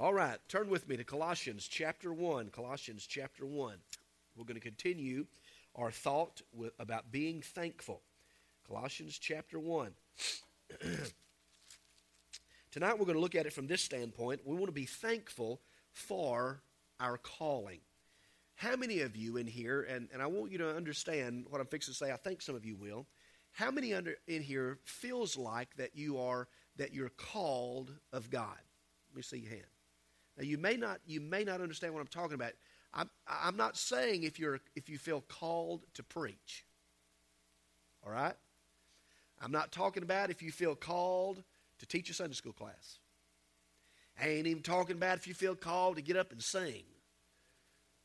All right, turn with me to Colossians chapter 1. Colossians chapter 1. We're going to continue our thought with, about being thankful. Colossians chapter 1. Tonight we're going to look at it from this standpoint. We want to be thankful for our calling. How many of you in here, and, and I want you to understand what I'm fixing to say, I think some of you will. How many under, in here feels like that you are that you're called of God? Let me see your hand. Now you may not you may not understand what I'm talking about. I'm, I'm not saying if you're if you feel called to preach. All right? I'm not talking about if you feel called to teach a Sunday school class. I ain't even talking about if you feel called to get up and sing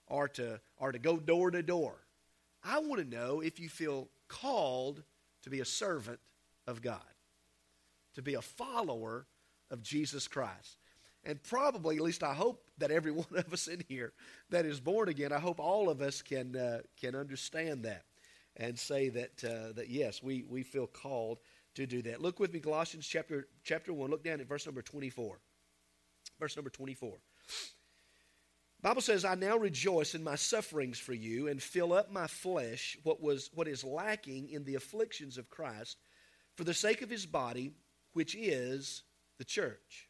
or to or to go door to door. I want to know if you feel called to be a servant of God, to be a follower of Jesus Christ. And probably, at least I hope that every one of us in here that is born again, I hope all of us can, uh, can understand that and say that, uh, that yes, we, we feel called to do that. Look with me, Colossians chapter, chapter 1. Look down at verse number 24. Verse number 24. Bible says, I now rejoice in my sufferings for you and fill up my flesh what, was, what is lacking in the afflictions of Christ for the sake of his body, which is the church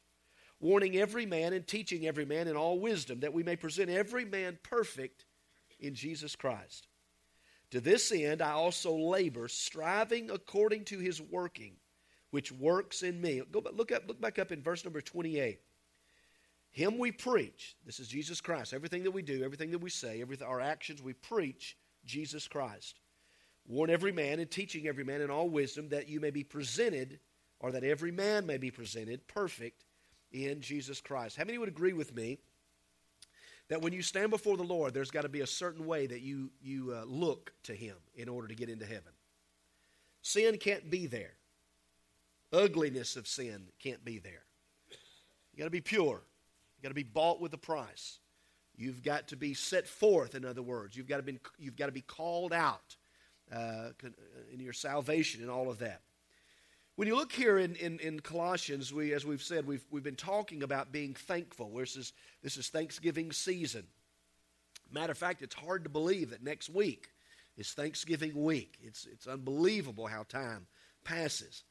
warning every man and teaching every man in all wisdom, that we may present every man perfect in Jesus Christ. To this end I also labor, striving according to his working, which works in me. Go look up, look back up in verse number 28. Him we preach. This is Jesus Christ. Everything that we do, everything that we say, everything, our actions, we preach Jesus Christ. Warn every man and teaching every man in all wisdom that you may be presented, or that every man may be presented perfect in Jesus Christ. How many would agree with me that when you stand before the Lord, there's got to be a certain way that you, you uh, look to Him in order to get into heaven? Sin can't be there, ugliness of sin can't be there. You got to be pure, you got to be bought with a price. You've got to be set forth, in other words. You've got to be, you've got to be called out uh, in your salvation and all of that. When you look here in, in, in, Colossians, we, as we've said, we've, we've been talking about being thankful. This is, this is Thanksgiving season. Matter of fact, it's hard to believe that next week is Thanksgiving week. It's, it's unbelievable how time passes.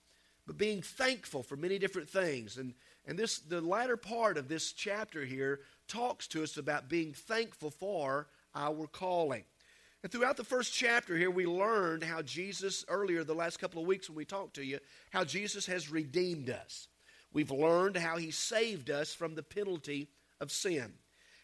But being thankful for many different things. And, and this, the latter part of this chapter here talks to us about being thankful for our calling. And throughout the first chapter here, we learned how Jesus, earlier the last couple of weeks when we talked to you, how Jesus has redeemed us. We've learned how he saved us from the penalty of sin.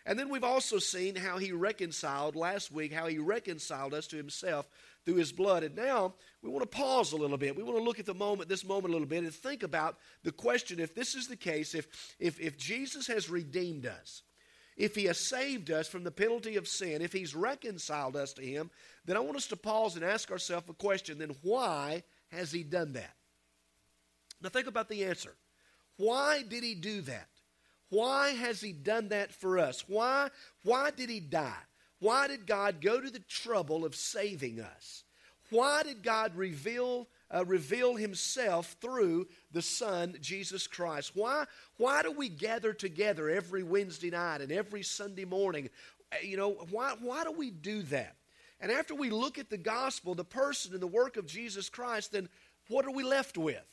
And then we've also seen how he reconciled, last week, how he reconciled us to himself through his blood. And now we want to pause a little bit. We want to look at the moment, this moment a little bit, and think about the question if this is the case, if, if, if Jesus has redeemed us, if he has saved us from the penalty of sin, if he's reconciled us to him, then I want us to pause and ask ourselves a question then why has he done that? Now think about the answer. Why did he do that? Why has he done that for us? Why, why did he die? Why did God go to the trouble of saving us? Why did God reveal uh, reveal himself through the Son, Jesus Christ. Why, why do we gather together every Wednesday night and every Sunday morning? Uh, you know, why, why do we do that? And after we look at the gospel, the person and the work of Jesus Christ, then what are we left with?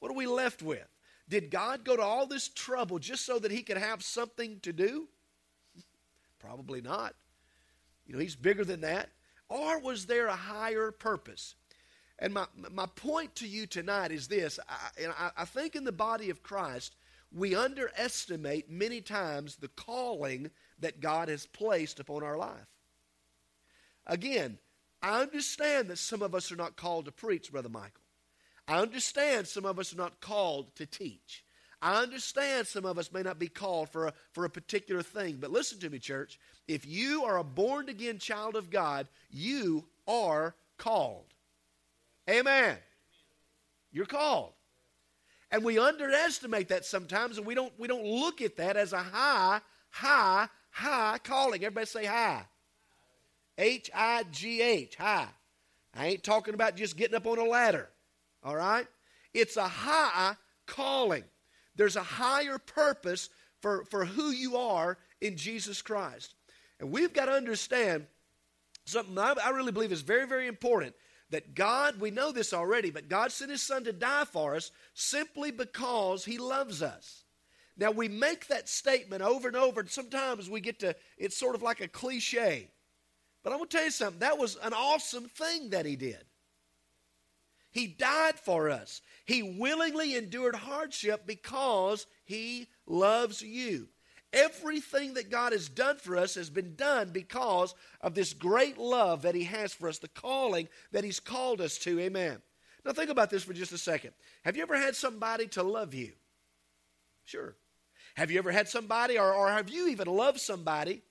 What are we left with? Did God go to all this trouble just so that he could have something to do? Probably not. You know, he's bigger than that. Or was there a higher purpose? And my, my point to you tonight is this I, and I, I think in the body of Christ, we underestimate many times the calling that God has placed upon our life. Again, I understand that some of us are not called to preach, Brother Michael. I understand some of us are not called to teach. I understand some of us may not be called for a, for a particular thing, but listen to me, church. If you are a born again child of God, you are called. Amen. You're called. And we underestimate that sometimes, and we don't, we don't look at that as a high, high, high calling. Everybody say high. H I G H, high. I ain't talking about just getting up on a ladder. All right? It's a high calling. There's a higher purpose for, for who you are in Jesus Christ. And we've got to understand something I, I really believe is very, very important that God, we know this already, but God sent His Son to die for us simply because He loves us. Now, we make that statement over and over, and sometimes we get to, it's sort of like a cliche. But I'm going to tell you something, that was an awesome thing that He did. He died for us. He willingly endured hardship because He loves you. Everything that God has done for us has been done because of this great love that He has for us, the calling that He's called us to. Amen. Now, think about this for just a second. Have you ever had somebody to love you? Sure. Have you ever had somebody, or, or have you even loved somebody?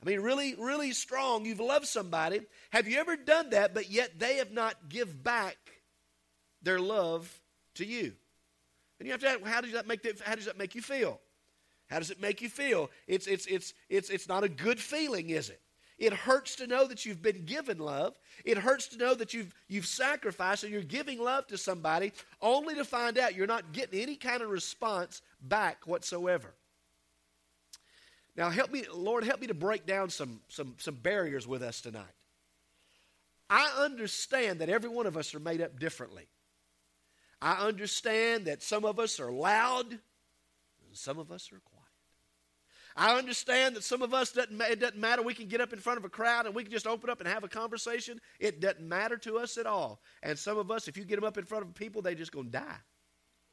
I mean, really, really strong. You've loved somebody. Have you ever done that, but yet they have not give back their love to you? And you have to ask, how does that make that, how does that make you feel? How does it make you feel? It's, it's, it's, it's, it's not a good feeling, is it? It hurts to know that you've been given love. It hurts to know that you've, you've sacrificed and you're giving love to somebody only to find out you're not getting any kind of response back whatsoever. Now, help me, Lord, help me to break down some, some, some barriers with us tonight. I understand that every one of us are made up differently. I understand that some of us are loud and some of us are quiet. I understand that some of us, doesn't, it doesn't matter. We can get up in front of a crowd and we can just open up and have a conversation. It doesn't matter to us at all. And some of us, if you get them up in front of people, they're just going to die.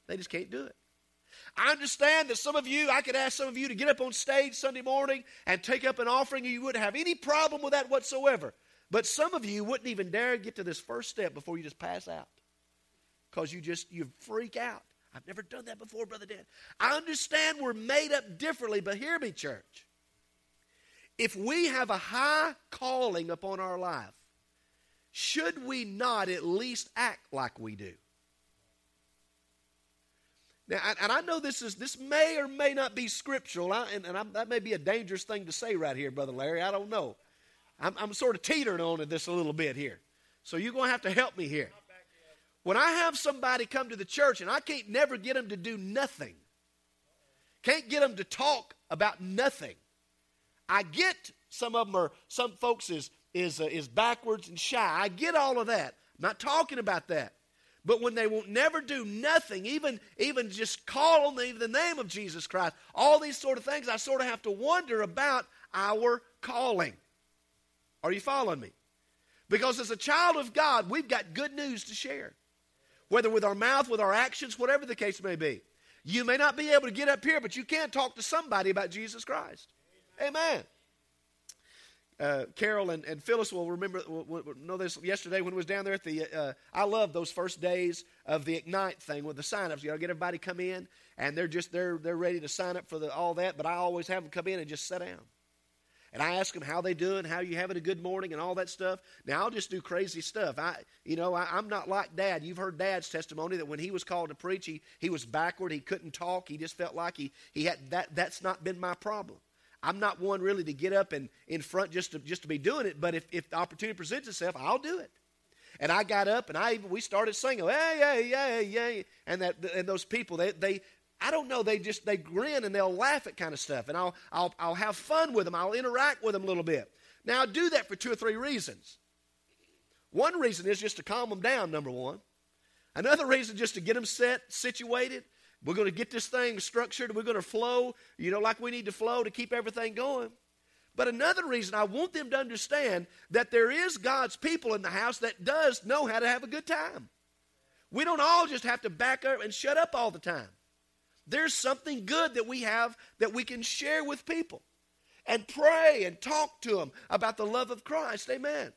They just can't do it. I understand that some of you, I could ask some of you to get up on stage Sunday morning and take up an offering, and you wouldn't have any problem with that whatsoever. But some of you wouldn't even dare get to this first step before you just pass out. Because you just, you freak out. I've never done that before, Brother Dan. I understand we're made up differently, but hear me, church. If we have a high calling upon our life, should we not at least act like we do? Now, and I know this is this may or may not be scriptural, and, that may be a dangerous thing to say right here, Brother Larry. I don't know. I'm, I'm sort of teetering on this a little bit here. So you're going to have to help me here. When I have somebody come to the church and I can't never get them to do nothing, can't get them to talk about nothing, I get some of them are, some folks is, is, uh, is backwards and shy. I get all of that. I'm not talking about that. But when they won't never do nothing, even, even just call on the, the name of Jesus Christ, all these sort of things, I sort of have to wonder about our calling. Are you following me? Because as a child of God, we've got good news to share. Whether with our mouth, with our actions, whatever the case may be. You may not be able to get up here, but you can't talk to somebody about Jesus Christ. Amen. Amen uh, Carol and, and, Phyllis will remember will, will know this yesterday when we was down there at the. Uh, I love those first days of the Ignite thing with the sign-ups. You to get everybody come in, and they're just they're they're ready to sign up for the, all that. But I always have them come in and just sit down, and I ask them how they doing, how you having a good morning, and all that stuff. Now I'll just do crazy stuff. I you know I, I'm not like Dad. You've heard Dad's testimony that when he was called to preach, he he was backward. He couldn't talk. He just felt like he he had that. That's not been my problem. I'm not one really to get up and in front just to, just to be doing it, but if, if the opportunity presents itself, I'll do it. And I got up and I we started singing, hey, hey, hey, hey, and that and those people they they I don't know they just they grin and they'll laugh at kind of stuff, and I'll I'll I'll have fun with them. I'll interact with them a little bit. Now I do that for two or three reasons. One reason is just to calm them down. Number one. Another reason just to get them set situated we're going to get this thing structured. We're going to flow, you know, like we need to flow to keep everything going. But another reason I want them to understand that there is God's people in the house that does know how to have a good time. We don't all just have to back up and shut up all the time. There's something good that we have that we can share with people and pray and talk to them about the love of Christ. Amen.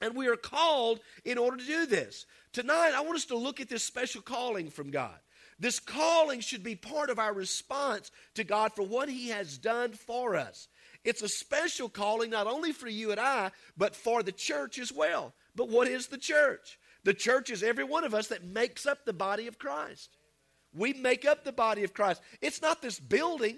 And we are called in order to do this. Tonight, I want us to look at this special calling from God. This calling should be part of our response to God for what He has done for us. It's a special calling not only for you and I, but for the church as well. But what is the church? The church is every one of us that makes up the body of Christ. We make up the body of Christ. It's not this building.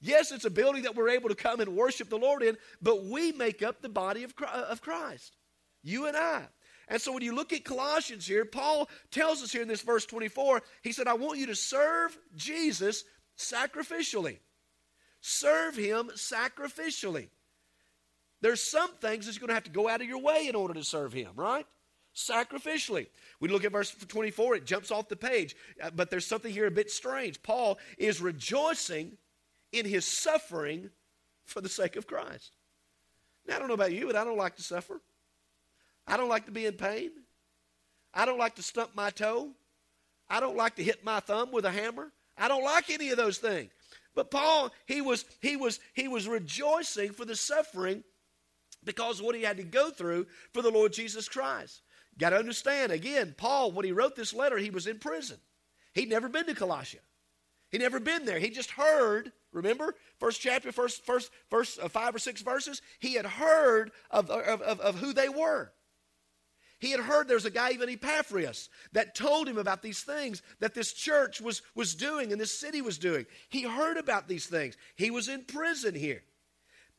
Yes, it's a building that we're able to come and worship the Lord in, but we make up the body of Christ. You and I. And so when you look at Colossians here, Paul tells us here in this verse 24, he said, I want you to serve Jesus sacrificially. Serve him sacrificially. There's some things that you're going to have to go out of your way in order to serve him, right? Sacrificially. We look at verse 24, it jumps off the page, uh, but there's something here a bit strange. Paul is rejoicing in his suffering for the sake of Christ. Now, I don't know about you, but I don't like to suffer. I don't like to be in pain. I don't like to stump my toe. I don't like to hit my thumb with a hammer. I don't like any of those things. But Paul, he was he was he was rejoicing for the suffering because of what he had to go through for the Lord Jesus Christ. Got to understand again, Paul, when he wrote this letter, he was in prison. He'd never been to Colossia. He'd never been there. He just heard, remember, first chapter, first, first, first uh, five or six verses, he had heard of, of, of, of who they were. He had heard there's a guy, even Epaphras, that told him about these things that this church was, was doing and this city was doing. He heard about these things. He was in prison here.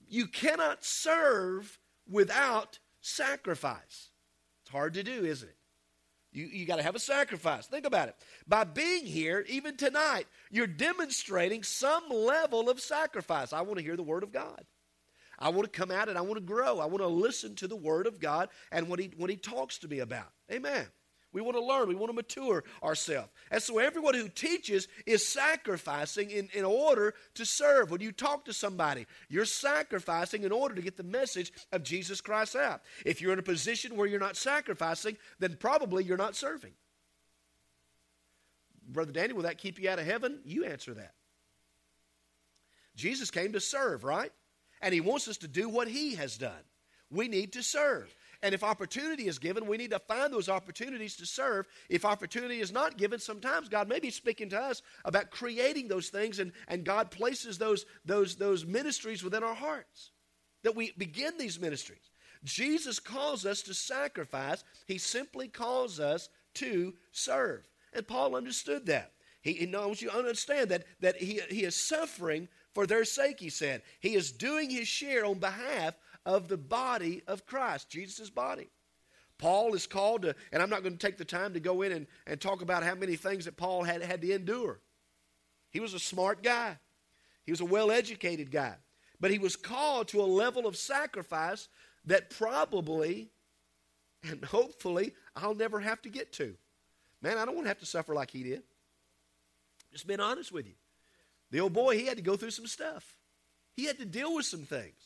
You cannot serve without sacrifice. Hard to do, isn't it? You, you got to have a sacrifice. Think about it. By being here, even tonight, you're demonstrating some level of sacrifice. I want to hear the Word of God. I want to come out and I want to grow. I want to listen to the Word of God and what He, what he talks to me about. Amen. We want to learn. We want to mature ourselves. And so everyone who teaches is sacrificing in, in order to serve. When you talk to somebody, you're sacrificing in order to get the message of Jesus Christ out. If you're in a position where you're not sacrificing, then probably you're not serving. Brother Danny, will that keep you out of heaven? You answer that. Jesus came to serve, right? and He wants us to do what He has done. We need to serve. And if opportunity is given, we need to find those opportunities to serve. If opportunity is not given, sometimes God may be speaking to us about creating those things, and, and God places those, those, those ministries within our hearts. That we begin these ministries. Jesus calls us to sacrifice, He simply calls us to serve. And Paul understood that. He, knows you understand that, that he, he is suffering for their sake, he said. He is doing his share on behalf of the body of Christ, Jesus' body. Paul is called to, and I'm not going to take the time to go in and, and talk about how many things that Paul had had to endure. He was a smart guy, he was a well educated guy, but he was called to a level of sacrifice that probably and hopefully I'll never have to get to. Man, I don't want to have to suffer like he did. Just being honest with you. The old boy, he had to go through some stuff. He had to deal with some things.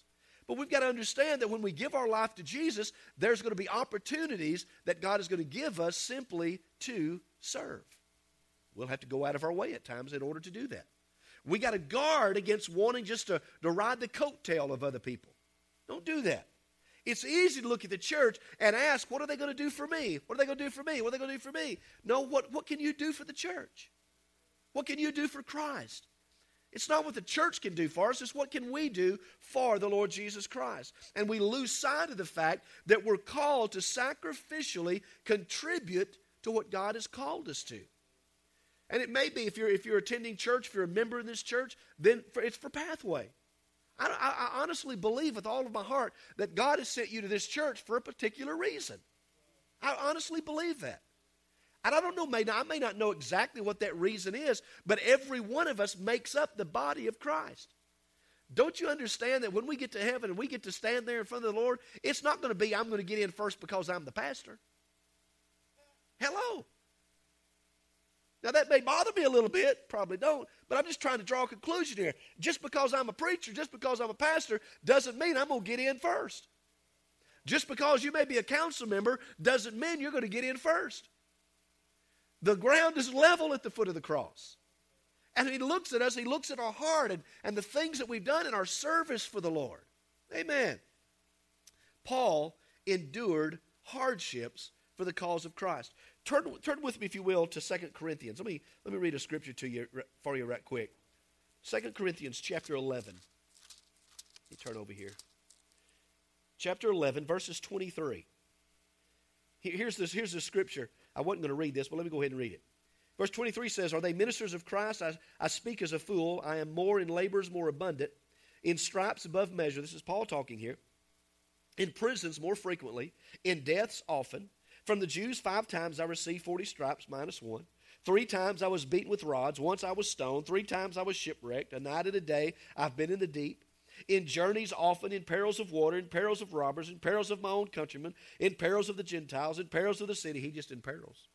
But we've got to understand that when we give our life to Jesus, there's going to be opportunities that God is going to give us simply to serve. We'll have to go out of our way at times in order to do that. We got to guard against wanting just to, to ride the coattail of other people. Don't do that. It's easy to look at the church and ask, what are they going to do for me? What are they going to do for me? What are they going to do for me? No, what, what can you do for the church? What can you do for Christ? It's not what the church can do for us, it's what can we do for the Lord Jesus Christ. And we lose sight of the fact that we're called to sacrificially contribute to what God has called us to. And it may be if you're if you're attending church, if you're a member in this church, then for, it's for pathway. I, I, I honestly believe with all of my heart that God has sent you to this church for a particular reason. I honestly believe that. And I don't know, may not, I may not know exactly what that reason is, but every one of us makes up the body of Christ. Don't you understand that when we get to heaven and we get to stand there in front of the Lord, it's not going to be, I'm going to get in first because I'm the pastor. Hello. Now, that may bother me a little bit, probably don't, but I'm just trying to draw a conclusion here. Just because I'm a preacher, just because I'm a pastor, doesn't mean I'm going to get in first. Just because you may be a council member doesn't mean you're going to get in first. The ground is level at the foot of the cross. And he looks at us, he looks at our heart and, and the things that we've done in our service for the Lord. Amen. Paul endured hardships for the cause of Christ. turn, turn with me, if you will, to 2 Corinthians. Let me, let me read a scripture to you for you right quick. 2 Corinthians chapter 11. Let me turn over here. Chapter 11, verses 23. Here's this, here's the scripture. I wasn't going to read this, but let me go ahead and read it. Verse 23 says, Are they ministers of Christ? I, I speak as a fool. I am more in labors more abundant, in stripes above measure. This is Paul talking here. In prisons more frequently, in deaths often from the Jews, five times I received 40 stripes minus one. Three times I was beaten with rods. Once I was stoned. Three times I was shipwrecked. A night and a day I've been in the deep. In journeys often, in perils of water, in perils of robbers, in perils of my own countrymen, in perils of the Gentiles, in perils of the city. He just in perils.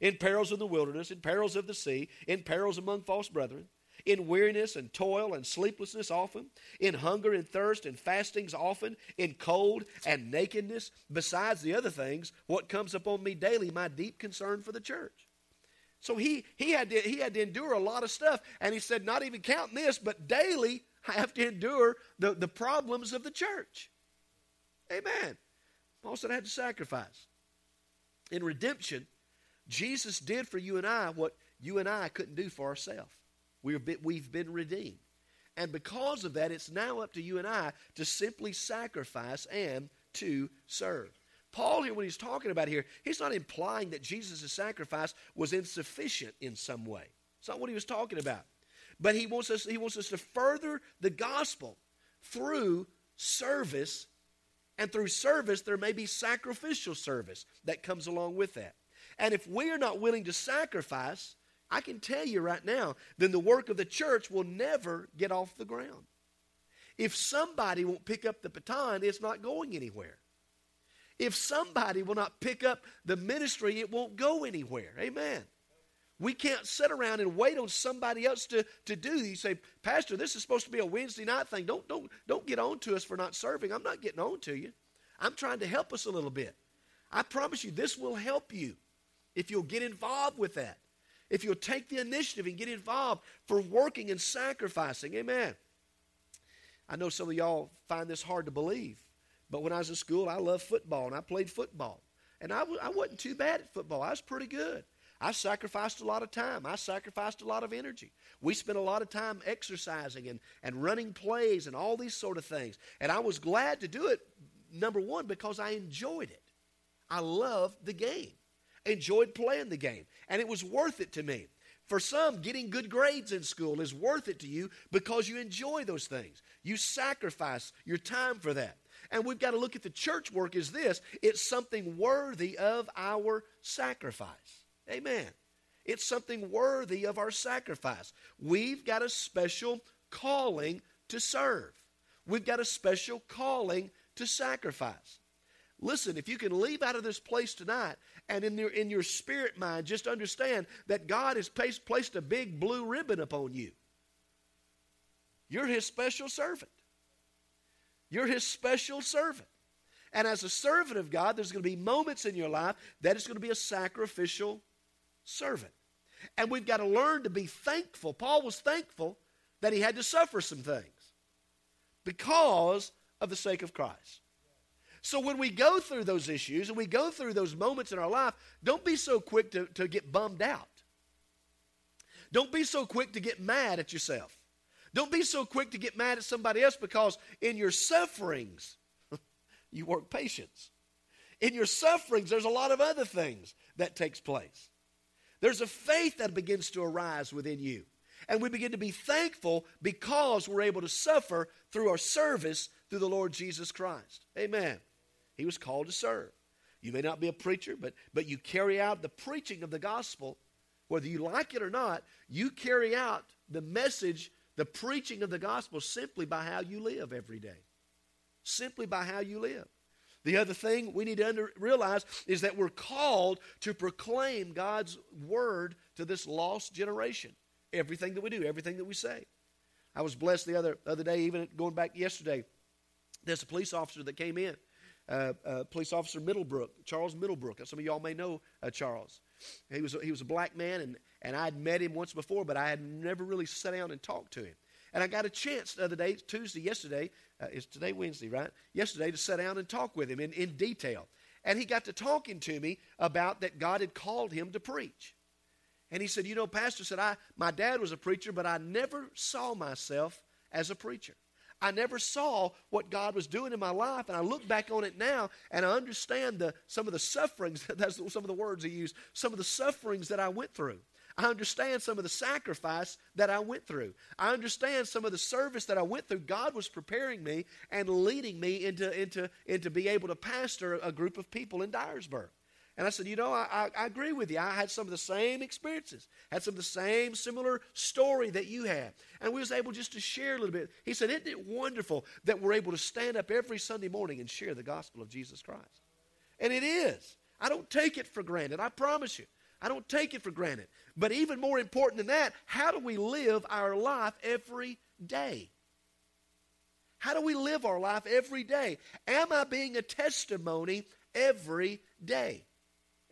In perils of the wilderness, in perils of the sea, in perils among false brethren in weariness and toil and sleeplessness often, in hunger and thirst and fastings often, in cold and nakedness, besides the other things, what comes upon me daily, my deep concern for the church. So he, he, had to, he had to endure a lot of stuff. And he said, not even counting this, but daily have to endure the, the problems of the church. Amen. Paul said I had to sacrifice. In redemption, Jesus did for you and I what you and I couldn't do for ourselves. We've been redeemed. And because of that, it's now up to you and I to simply sacrifice and to serve. Paul, here, when he's talking about here, he's not implying that Jesus' sacrifice was insufficient in some way. It's not what he was talking about. But he wants us, he wants us to further the gospel through service. And through service, there may be sacrificial service that comes along with that. And if we are not willing to sacrifice, I can tell you right now, then the work of the church will never get off the ground. If somebody won't pick up the baton, it's not going anywhere. If somebody will not pick up the ministry, it won't go anywhere. Amen. We can't sit around and wait on somebody else to, to do. You say, Pastor, this is supposed to be a Wednesday night thing. Don't, don't, don't get on to us for not serving. I'm not getting on to you. I'm trying to help us a little bit. I promise you, this will help you if you'll get involved with that if you'll take the initiative and get involved for working and sacrificing. Amen. I know some of y'all find this hard to believe, but when I was in school, I loved football and I played football. And I w- I wasn't too bad at football, I was pretty good. I sacrificed a lot of time. I sacrificed a lot of energy. We spent a lot of time exercising and, and running plays and all these sort of things. And I was glad to do it, number one, because I enjoyed it. I loved the game enjoyed playing the game, and it was worth it to me. For some, getting good grades in school is worth it to you because you enjoy those things. You sacrifice your time for that. And we've got to look at the church work as this it's something worthy of our sacrifice. Amen. It's something worthy of our sacrifice. We've got a special calling to serve, we've got a special calling to sacrifice. Listen, if you can leave out of this place tonight and in your, in your spirit mind, just understand that God has placed, placed a big blue ribbon upon you. You're His special servant. You're His special servant. And as a servant of God, there's going to be moments in your life that it's going to be a sacrificial servant. And we've got to learn to be thankful. Paul was thankful that he had to suffer some things because of the sake of Christ. So when we go through those issues and we go through those moments in our life, don't be so quick to, to get bummed out. Don't be so quick to get mad at yourself. Don't be so quick to get mad at somebody else because in your sufferings, you work patience. In your sufferings, there's a lot of other things that takes place. There's a faith that begins to arise within you. And we begin to be thankful because we're able to suffer through our service through the Lord Jesus Christ. Amen. He was called to serve. You may not be a preacher, but, but you carry out the preaching of the gospel. Whether you like it or not, you carry out the message, the preaching of the gospel simply by how you live every day. Simply by how you live. The other thing we need to under, realize is that we're called to proclaim God's word to this lost generation. Everything that we do, everything that we say. I was blessed the other, other day, even going back yesterday. There's a police officer that came in uh, uh, police officer Middlebrook, Charles Middlebrook. Some of y'all may know uh, Charles. He was, a, he was a black man, and, and I'd met him once before, but I had never really sat down and talked to him. And I got a chance the other day, Tuesday, yesterday, uh, it's today Wednesday, right? Yesterday to sit down and talk with him in, in detail. and he got to talking to me about that God had called him to preach. And he said, You know, Pastor said, I, my dad was a preacher, but I never saw myself as a preacher. I never saw what God was doing in my life, and I look back on it now, and I understand the, some of the sufferings. That's some of the words he used. Some of the sufferings that I went through. I understand some of the sacrifice that I went through. I understand some of the service that I went through. God was preparing me and leading me into, into, into be able to pastor a group of people in Dyersburg. And I said, you know, I, I, I, agree with you. I had some of the same experiences, had some of the same similar story that you had. And we was able just to share a little bit. He said, isn't it wonderful that we're able to stand up every Sunday morning and share the gospel of Jesus Christ? And it is. I don't take it for granted. I promise you. I don't take it for granted. But even more important than that, how do we live our life every day? How do we live our life every day? Am I being a testimony every day?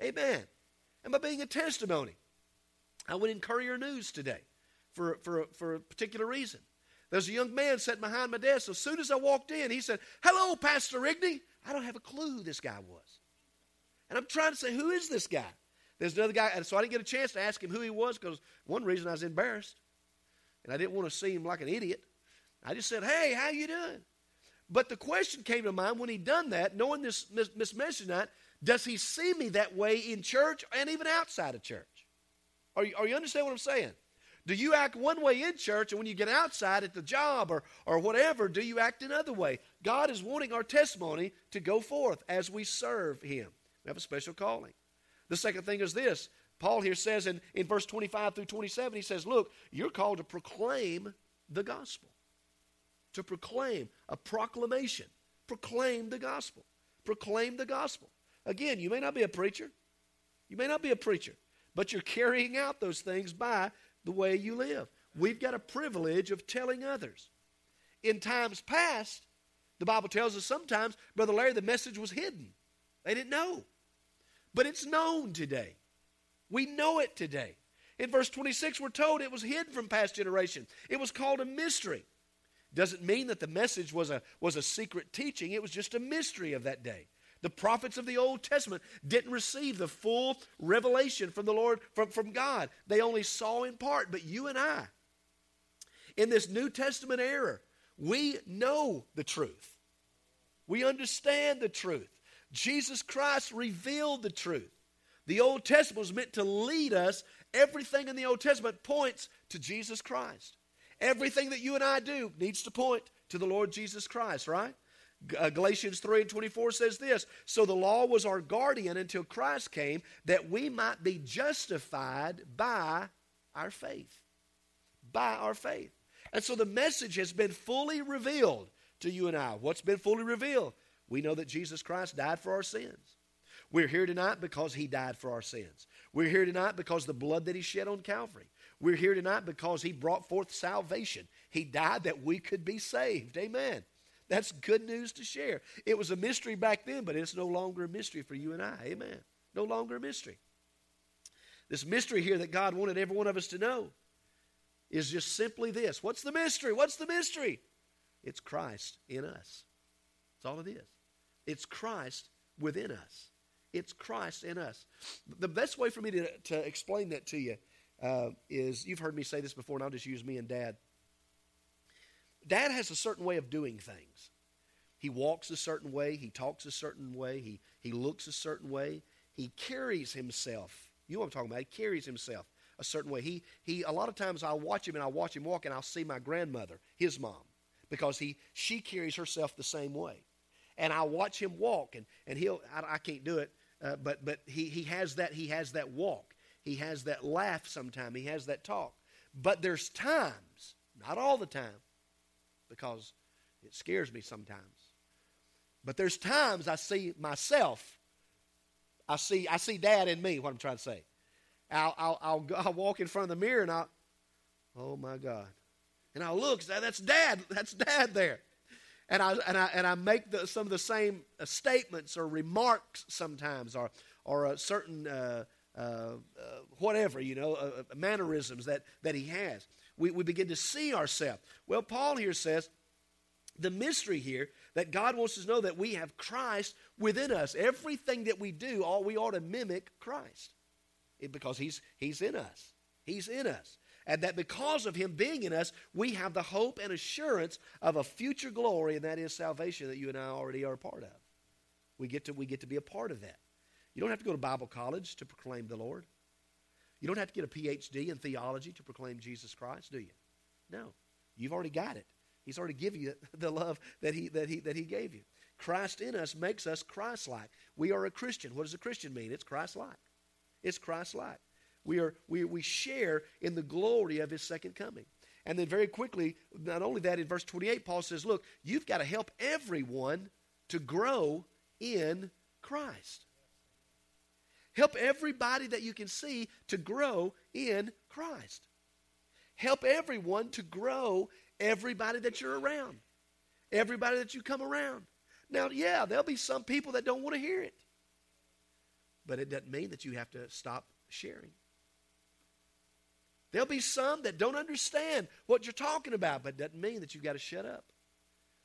Amen. Am I being a testimony? I went in Courier News today for, for, for a particular reason. There's a young man sitting behind my desk. As soon as I walked in, he said, Hello, Pastor Rigney. I don't have a clue who this guy was. And I'm trying to say, Who is this guy? There's another guy, and so I didn't get a chance to ask him who he was because one reason I was embarrassed, and I didn't want to seem like an idiot. I just said, "Hey, how you doing?" But the question came to mind when he done that, knowing this Miss, Miss does he see me that way in church and even outside of church? Are you, are you understand what I'm saying? Do you act one way in church, and when you get outside at the job or, or whatever, do you act another way? God is wanting our testimony to go forth as we serve Him. We have a special calling. The second thing is this Paul here says in, in verse 25 through 27, he says, Look, you're called to proclaim the gospel. To proclaim a proclamation. Proclaim the gospel. Proclaim the gospel. Again, you may not be a preacher. You may not be a preacher, but you're carrying out those things by the way you live. We've got a privilege of telling others. In times past, the Bible tells us sometimes, Brother Larry, the message was hidden. They didn't know. But it's known today. We know it today. In verse 26, we're told it was hidden from past generation. It was called a mystery. Doesn't mean that the message was a, was a secret teaching, it was just a mystery of that day. The prophets of the Old Testament didn't receive the full revelation from the Lord, from, from God. They only saw in part. But you and I, in this New Testament era, we know the truth. We understand the truth. Jesus Christ revealed the truth. The Old Testament was meant to lead us. Everything in the Old Testament points to Jesus Christ. Everything that you and I do needs to point to the Lord Jesus Christ, right? Uh, Galatians 3 and 24 says this So the law was our guardian until Christ came, that we might be justified by our faith. By our faith. And so the message has been fully revealed to you and I. What's been fully revealed? We know that Jesus Christ died for our sins. We're here tonight because he died for our sins. We're here tonight because the blood that he shed on Calvary. We're here tonight because he brought forth salvation. He died that we could be saved. Amen. That's good news to share. It was a mystery back then, but it's no longer a mystery for you and I. Amen. No longer a mystery. This mystery here that God wanted every one of us to know is just simply this. What's the mystery? What's the mystery? It's Christ in us. That's all it is. It's Christ within us. It's Christ in us. The best way for me to, to explain that to you uh, is you've heard me say this before, and I'll just use me and Dad. Dad has a certain way of doing things. He walks a certain way, he talks a certain way, he, he looks a certain way, he carries himself. You know what I'm talking about? He carries himself a certain way. He, he, a lot of times I'll watch him and I'll watch him walk and I'll see my grandmother, his mom, because he, she carries herself the same way. And I'll watch him walk and, and he'll, I, I can't do it, uh, but, but he, he has that, he has that walk. He has that laugh sometime. He has that talk. But there's times, not all the time, because it scares me sometimes. But there's times I see myself. I see I see Dad in me. What I'm trying to say. I'll I'll I'll, I'll walk in front of the mirror and I'll, oh my God, and I'll look. That's Dad. That's Dad there. And I and I and I make the, some of the same uh, statements or remarks sometimes, or or a certain uh, uh, uh whatever you know uh, uh, mannerisms that that he has we, we begin to see ourselves. Well, Paul here says the mystery here that God wants us to know that we have Christ within us. Everything that we do, all we ought to mimic Christ. Because he's, he's in us. He's in us. And that because of him being in us, we have the hope and assurance of a future glory, and that is salvation that you and I already are a part of. We get to, we get to be a part of that. You don't have to go to Bible college to proclaim the Lord. You don't have to get a PhD in theology to proclaim Jesus Christ, do you? No. You've already got it. He's already given you the love that he, that he, that he gave you. Christ in us makes us Christ like. We are a Christian. What does a Christian mean? It's Christ like. It's Christ like. We, are, we, we share in the glory of his second coming. And then, very quickly, not only that, in verse 28, Paul says, Look, you've got to help everyone to grow in Christ. Help everybody that you can see to grow in Christ. Help everyone to grow everybody that you're around, everybody that you come around. Now, yeah, there'll be some people that don't want to hear it, but it doesn't mean that you have to stop sharing. There'll be some that don't understand what you're talking about, but it doesn't mean that you've got to shut up.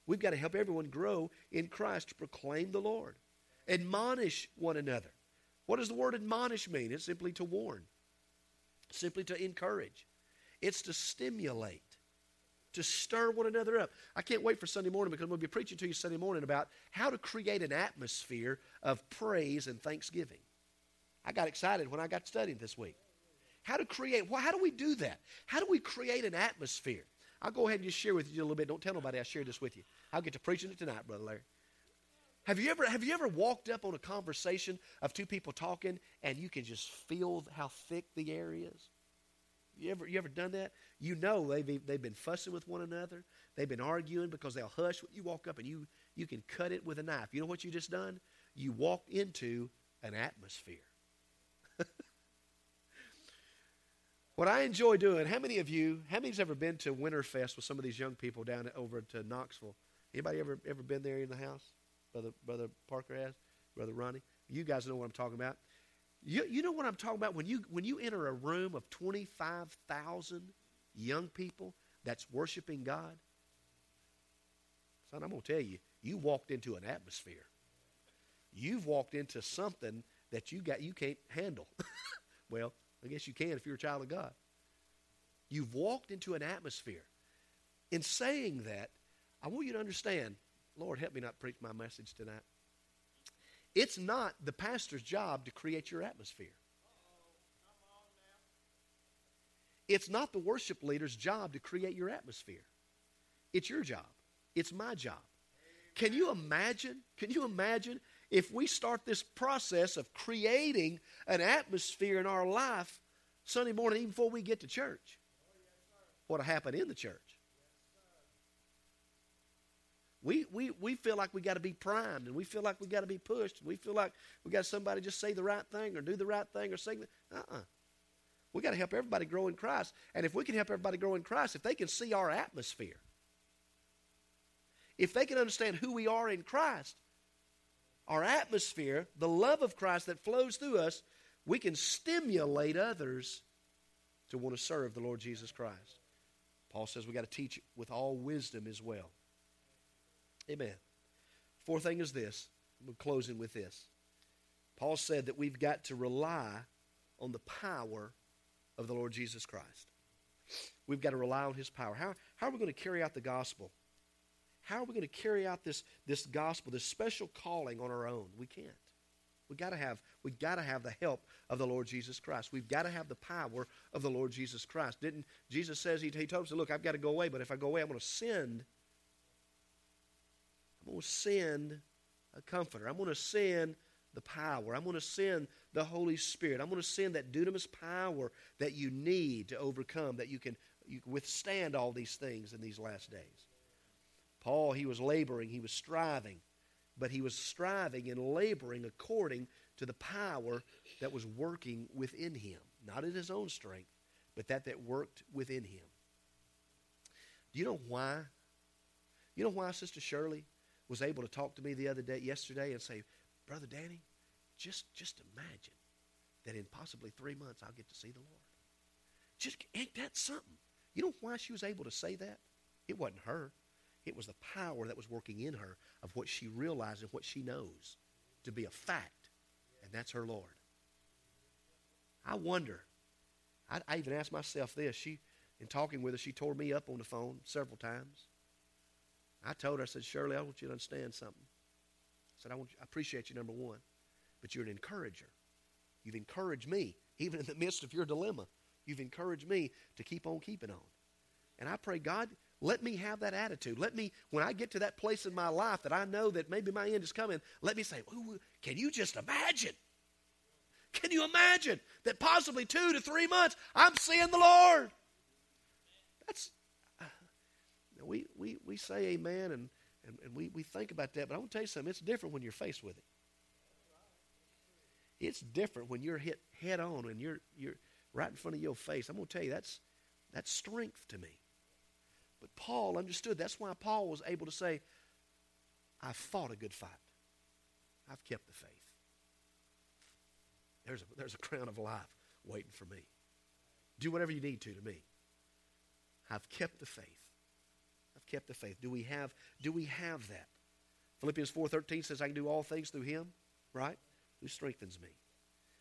We've got to help everyone grow in Christ to proclaim the Lord. Admonish one another. What does the word admonish mean? It's simply to warn, simply to encourage, it's to stimulate, to stir one another up. I can't wait for Sunday morning because I'm going to be preaching to you Sunday morning about how to create an atmosphere of praise and thanksgiving. I got excited when I got studying this week. How to create, well, how do we do that? How do we create an atmosphere? I'll go ahead and just share with you a little bit. Don't tell nobody I shared this with you. I'll get to preaching it tonight, Brother Larry. Have you ever have you ever walked up on a conversation of two people talking and you can just feel how thick the air is? You ever you ever done that? You know they've they've been fussing with one another. They've been arguing because they'll hush. You walk up and you you can cut it with a knife. You know what you just done? You walk into an atmosphere. What I enjoy doing, how many of you, how many's ever been to Winterfest with some of these young people down over to Knoxville? Anybody ever ever been there in the house? Brother Brother Parker has, Brother Ronnie. You guys know what I'm talking about. You, you know what I'm talking about when you when you enter a room of 25,000 young people that's worshiping God. Son, I'm going to tell you, you walked into an atmosphere. You've walked into something that you got you can't handle. well, I guess you can if you're a child of God. You've walked into an atmosphere. In saying that, I want you to understand, Lord, help me not preach my message tonight. It's not the pastor's job to create your atmosphere. It's not the worship leader's job to create your atmosphere. It's your job. It's my job. Can you imagine? Can you imagine if we start this process of creating an atmosphere in our life Sunday morning, even before we get to church, what'll happen in the church? We, we, we feel like we got to be primed and we feel like we got to be pushed and we feel like we got somebody just say the right thing or do the right thing or sing the, uh-uh. We got to help everybody grow in Christ. And if we can help everybody grow in Christ, if they can see our atmosphere, if they can understand who we are in Christ, our atmosphere, the love of Christ that flows through us, we can stimulate others to want to serve the Lord Jesus Christ. Paul says we got to teach with all wisdom as well. Amen. Fourth thing is this. I'm closing with this. Paul said that we've got to rely on the power of the Lord Jesus Christ. We've got to rely on his power. How, how are we going to carry out the gospel? How are we going to carry out this, this gospel, this special calling on our own? We can't. We got to have we got to have the help of the Lord Jesus Christ. We've got to have the power of the Lord Jesus Christ. Didn't Jesus says he, he told us, look, I've got to go away, but if I go away, I'm going to send. I'm going to send a comforter. I'm going to send the power. I'm going to send the Holy Spirit. I'm going to send that dunamis power that you need to overcome, that you can, you can withstand all these things in these last days. Paul, he was laboring, he was striving, but he was striving and laboring according to the power that was working within him. Not in his own strength, but that that worked within him. Do you know why? You know why Sister Shirley was able to talk to me the other day, yesterday, and say, Brother Danny, just, just imagine that in possibly three months I'll get to see the Lord. Just ain't that something? You know why she was able to say that? It wasn't her. It was the power that was working in her of what she realized and what she knows to be a fact, and that's her Lord. I wonder. I, I even asked myself this. She, in talking with her, she tore me up on the phone several times. I told her, I said, Shirley, I want you to understand something. I said, I, want you, I appreciate you, number one, but you're an encourager. You've encouraged me, even in the midst of your dilemma. You've encouraged me to keep on keeping on. And I pray, God, let me have that attitude. Let me, when I get to that place in my life that I know that maybe my end is coming, let me say, can you just imagine? Can you imagine that possibly two to three months I'm seeing the Lord? That's, uh, we, we, we say amen and, and, and we, we think about that, but I want to tell you something. It's different when you're faced with it. It's different when you're hit head on and you're, you're right in front of your face. I'm going to tell you, that's, that's strength to me. But Paul understood. That's why Paul was able to say, I've fought a good fight. I've kept the faith. There's a, there's a crown of life waiting for me. Do whatever you need to to me. I've kept the faith. I've kept the faith. Do we have, do we have that? Philippians 4.13 says, I can do all things through him, right? Who strengthens me.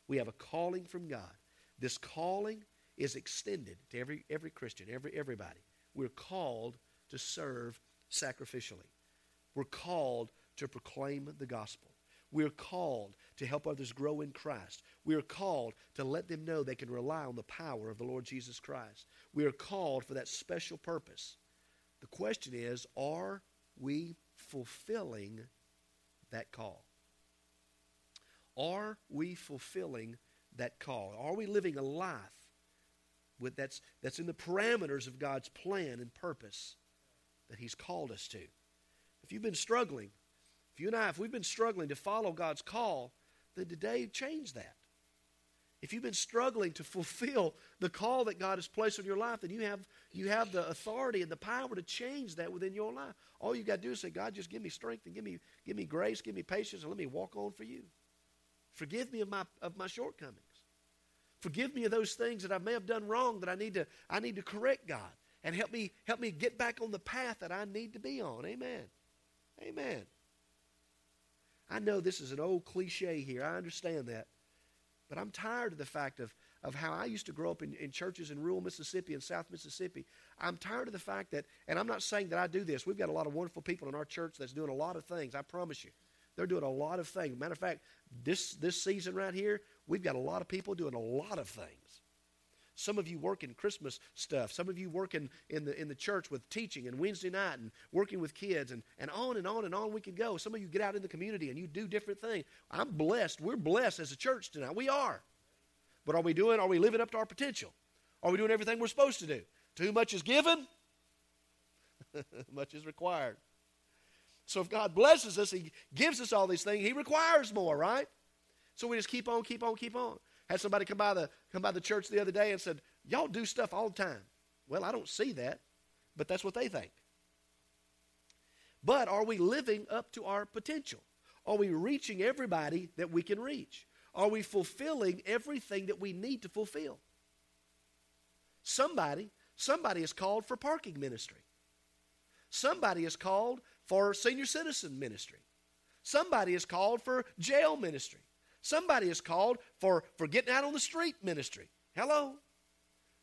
We have a calling from God. This calling is extended to every, every Christian, every, everybody. We're called to serve sacrificially. We're called to proclaim the gospel. We're called to help others grow in Christ. We are called to let them know they can rely on the power of the Lord Jesus Christ. We are called for that special purpose. The question is are we fulfilling that call? Are we fulfilling that call? Are we living a life with that's, that's in the parameters of God's plan and purpose that He's called us to? If you've been struggling, if you and I, if we've been struggling to follow God's call, then today change that. If you've been struggling to fulfill the call that God has placed on your life, then you have, you have the authority and the power to change that within your life. All you got to do is say, God, just give me strength and give me, give me grace, give me patience, and let me walk on for you. Forgive me of my, of my shortcomings. Forgive me of those things that I may have done wrong that I need to, I need to correct, God. And help me, help me get back on the path that I need to be on. Amen. Amen. I know this is an old cliche here. I understand that. But I'm tired of the fact of, of how I used to grow up in, in churches in rural Mississippi and South Mississippi. I'm tired of the fact that, and I'm not saying that I do this. We've got a lot of wonderful people in our church that's doing a lot of things, I promise you. They're doing a lot of things. Matter of fact, this, this season right here, we've got a lot of people doing a lot of things. Some of you work in Christmas stuff. Some of you work in, in, the, in the church with teaching and Wednesday night and working with kids and, and on and on and on we can go. Some of you get out in the community and you do different things. I'm blessed. We're blessed as a church tonight. We are. But are we doing, are we living up to our potential? Are we doing everything we're supposed to do? Too much is given, much is required. So if God blesses us, He gives us all these things, He requires more, right? So we just keep on, keep on, keep on. Had somebody come by the come by the church the other day and said, Y'all do stuff all the time. Well, I don't see that, but that's what they think. But are we living up to our potential? Are we reaching everybody that we can reach? Are we fulfilling everything that we need to fulfill? Somebody, somebody is called for parking ministry. Somebody is called for senior citizen ministry. Somebody is called for jail ministry. Somebody is called for, for getting out on the street ministry. Hello?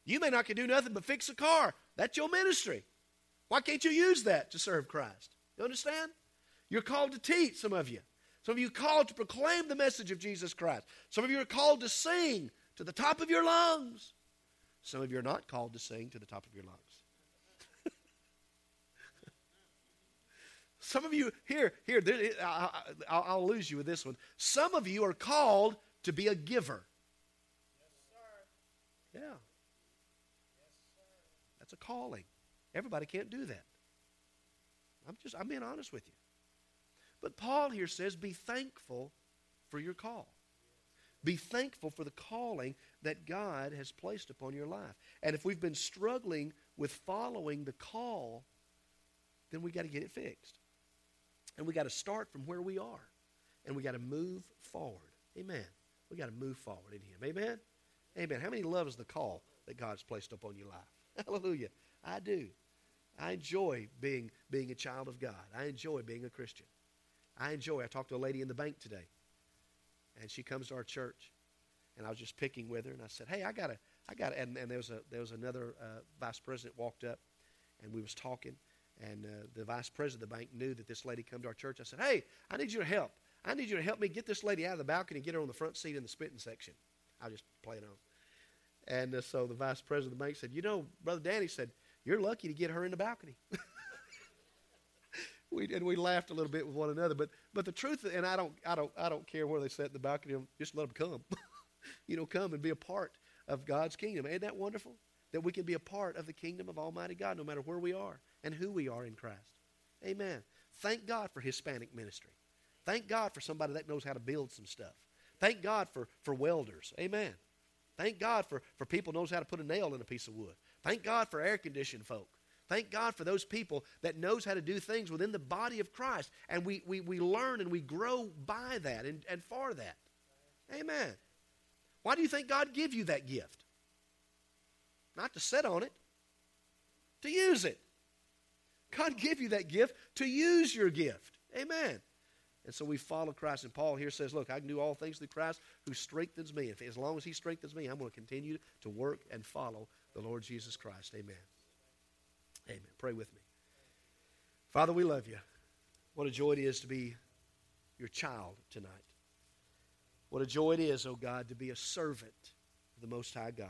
You may not can do nothing but fix a car. That's your ministry. Why can't you use that to serve Christ? You understand? You're called to teach, some of you. Some of you called to proclaim the message of Jesus Christ. Some of you are called to sing to the top of your lungs. Some of you are not called to sing to the top of your lungs. Some of you, here, here, I'll, I'll lose you with this one. Some of you are called to be a giver. Yes, sir. yeah. Yes, That's a calling. Everybody can't do that. I'm just, I'm being honest with you. But Paul here says, be thankful for your call. Be thankful for the calling that God has placed upon your life. And if we've been struggling with following the call, then we got to get it fixed. And we got to start from where we are. And we got to move forward. Amen. We got to move forward in Him. Amen. Amen. How many loves the call that God's placed upon your life? Hallelujah. I do. I enjoy being, being a child of God. I enjoy being a Christian. I enjoy. I talked to a lady in the bank today, and she comes to our church, and I was just picking with her, and I said, "Hey, I got a, I got," and, and there was a there was another uh, vice president walked up, and we was talking, and uh, the vice president of the bank knew that this lady come to our church. I said, "Hey, I need you to help. I need you to help me get this lady out of the balcony and get her on the front seat in the spitting section." I was just playing on. And uh, so the vice president of the bank said, "You know, brother Danny said you're lucky to get her in the balcony." we, and we laughed a little bit with one another. But but the truth, and I don't I don't I don't care where they sit in the balcony. Just let them come. you know, come and be a part of God's kingdom. Ain't that wonderful? That we can be a part of the kingdom of Almighty God, no matter where we are and who we are in Christ. Amen. Thank God for Hispanic ministry. Thank God for somebody that knows how to build some stuff. Thank God for, for welders. Amen. Thank God for, for people knows how to put a nail in a piece of wood. Thank God for air conditioned folk. Thank God for those people that knows how to do things within the body of Christ. And we, we, we learn and we grow by that and, and for that. Amen. Why do you think God give you that gift? Not to sit on it, to use it. God give you that gift to use your gift. Amen. And so we follow Christ. And Paul here says, Look, I can do all things through Christ who strengthens me. If, as long as he strengthens me, I'm going to continue to work and follow the Lord Jesus Christ. Amen. Amen. Pray with me. Father, we love you. What a joy it is to be your child tonight. What a joy it is, oh God, to be a servant of the Most High God.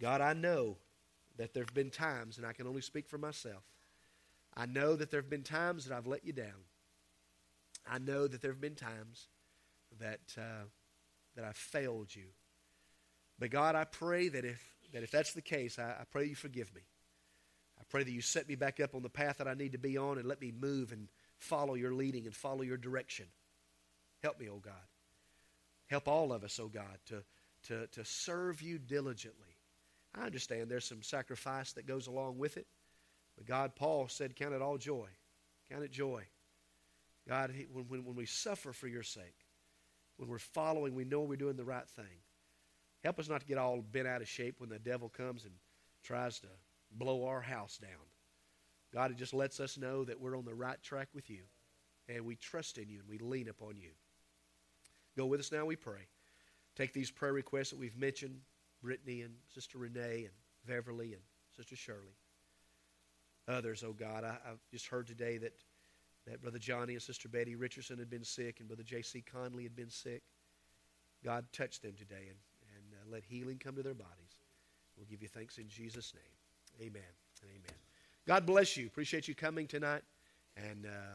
God, I know that there have been times, and I can only speak for myself. I know that there have been times that I've let you down. I know that there have been times that uh, that I've failed you. But God, I pray that if that if that's the case, I, I pray you forgive me. I pray that you set me back up on the path that I need to be on and let me move and follow your leading and follow your direction. Help me, oh God. Help all of us, oh God, to, to, to serve you diligently. I understand there's some sacrifice that goes along with it. But God, Paul said, Count it all joy. Count it joy. God, when, when, when we suffer for your sake, when we're following, we know we're doing the right thing. Help us not to get all bent out of shape when the devil comes and tries to blow our house down. God, it just lets us know that we're on the right track with you, and we trust in you and we lean upon you. Go with us now, we pray. Take these prayer requests that we've mentioned Brittany and Sister Renee and Beverly and Sister Shirley. Others, oh God, I, just heard today that, that Brother Johnny and Sister Betty Richardson had been sick and Brother J.C. Conley had been sick. God, touch them today and, and uh, let healing come to their bodies. We'll give you thanks in Jesus' name. Amen and amen. God bless you. Appreciate you coming tonight. And uh,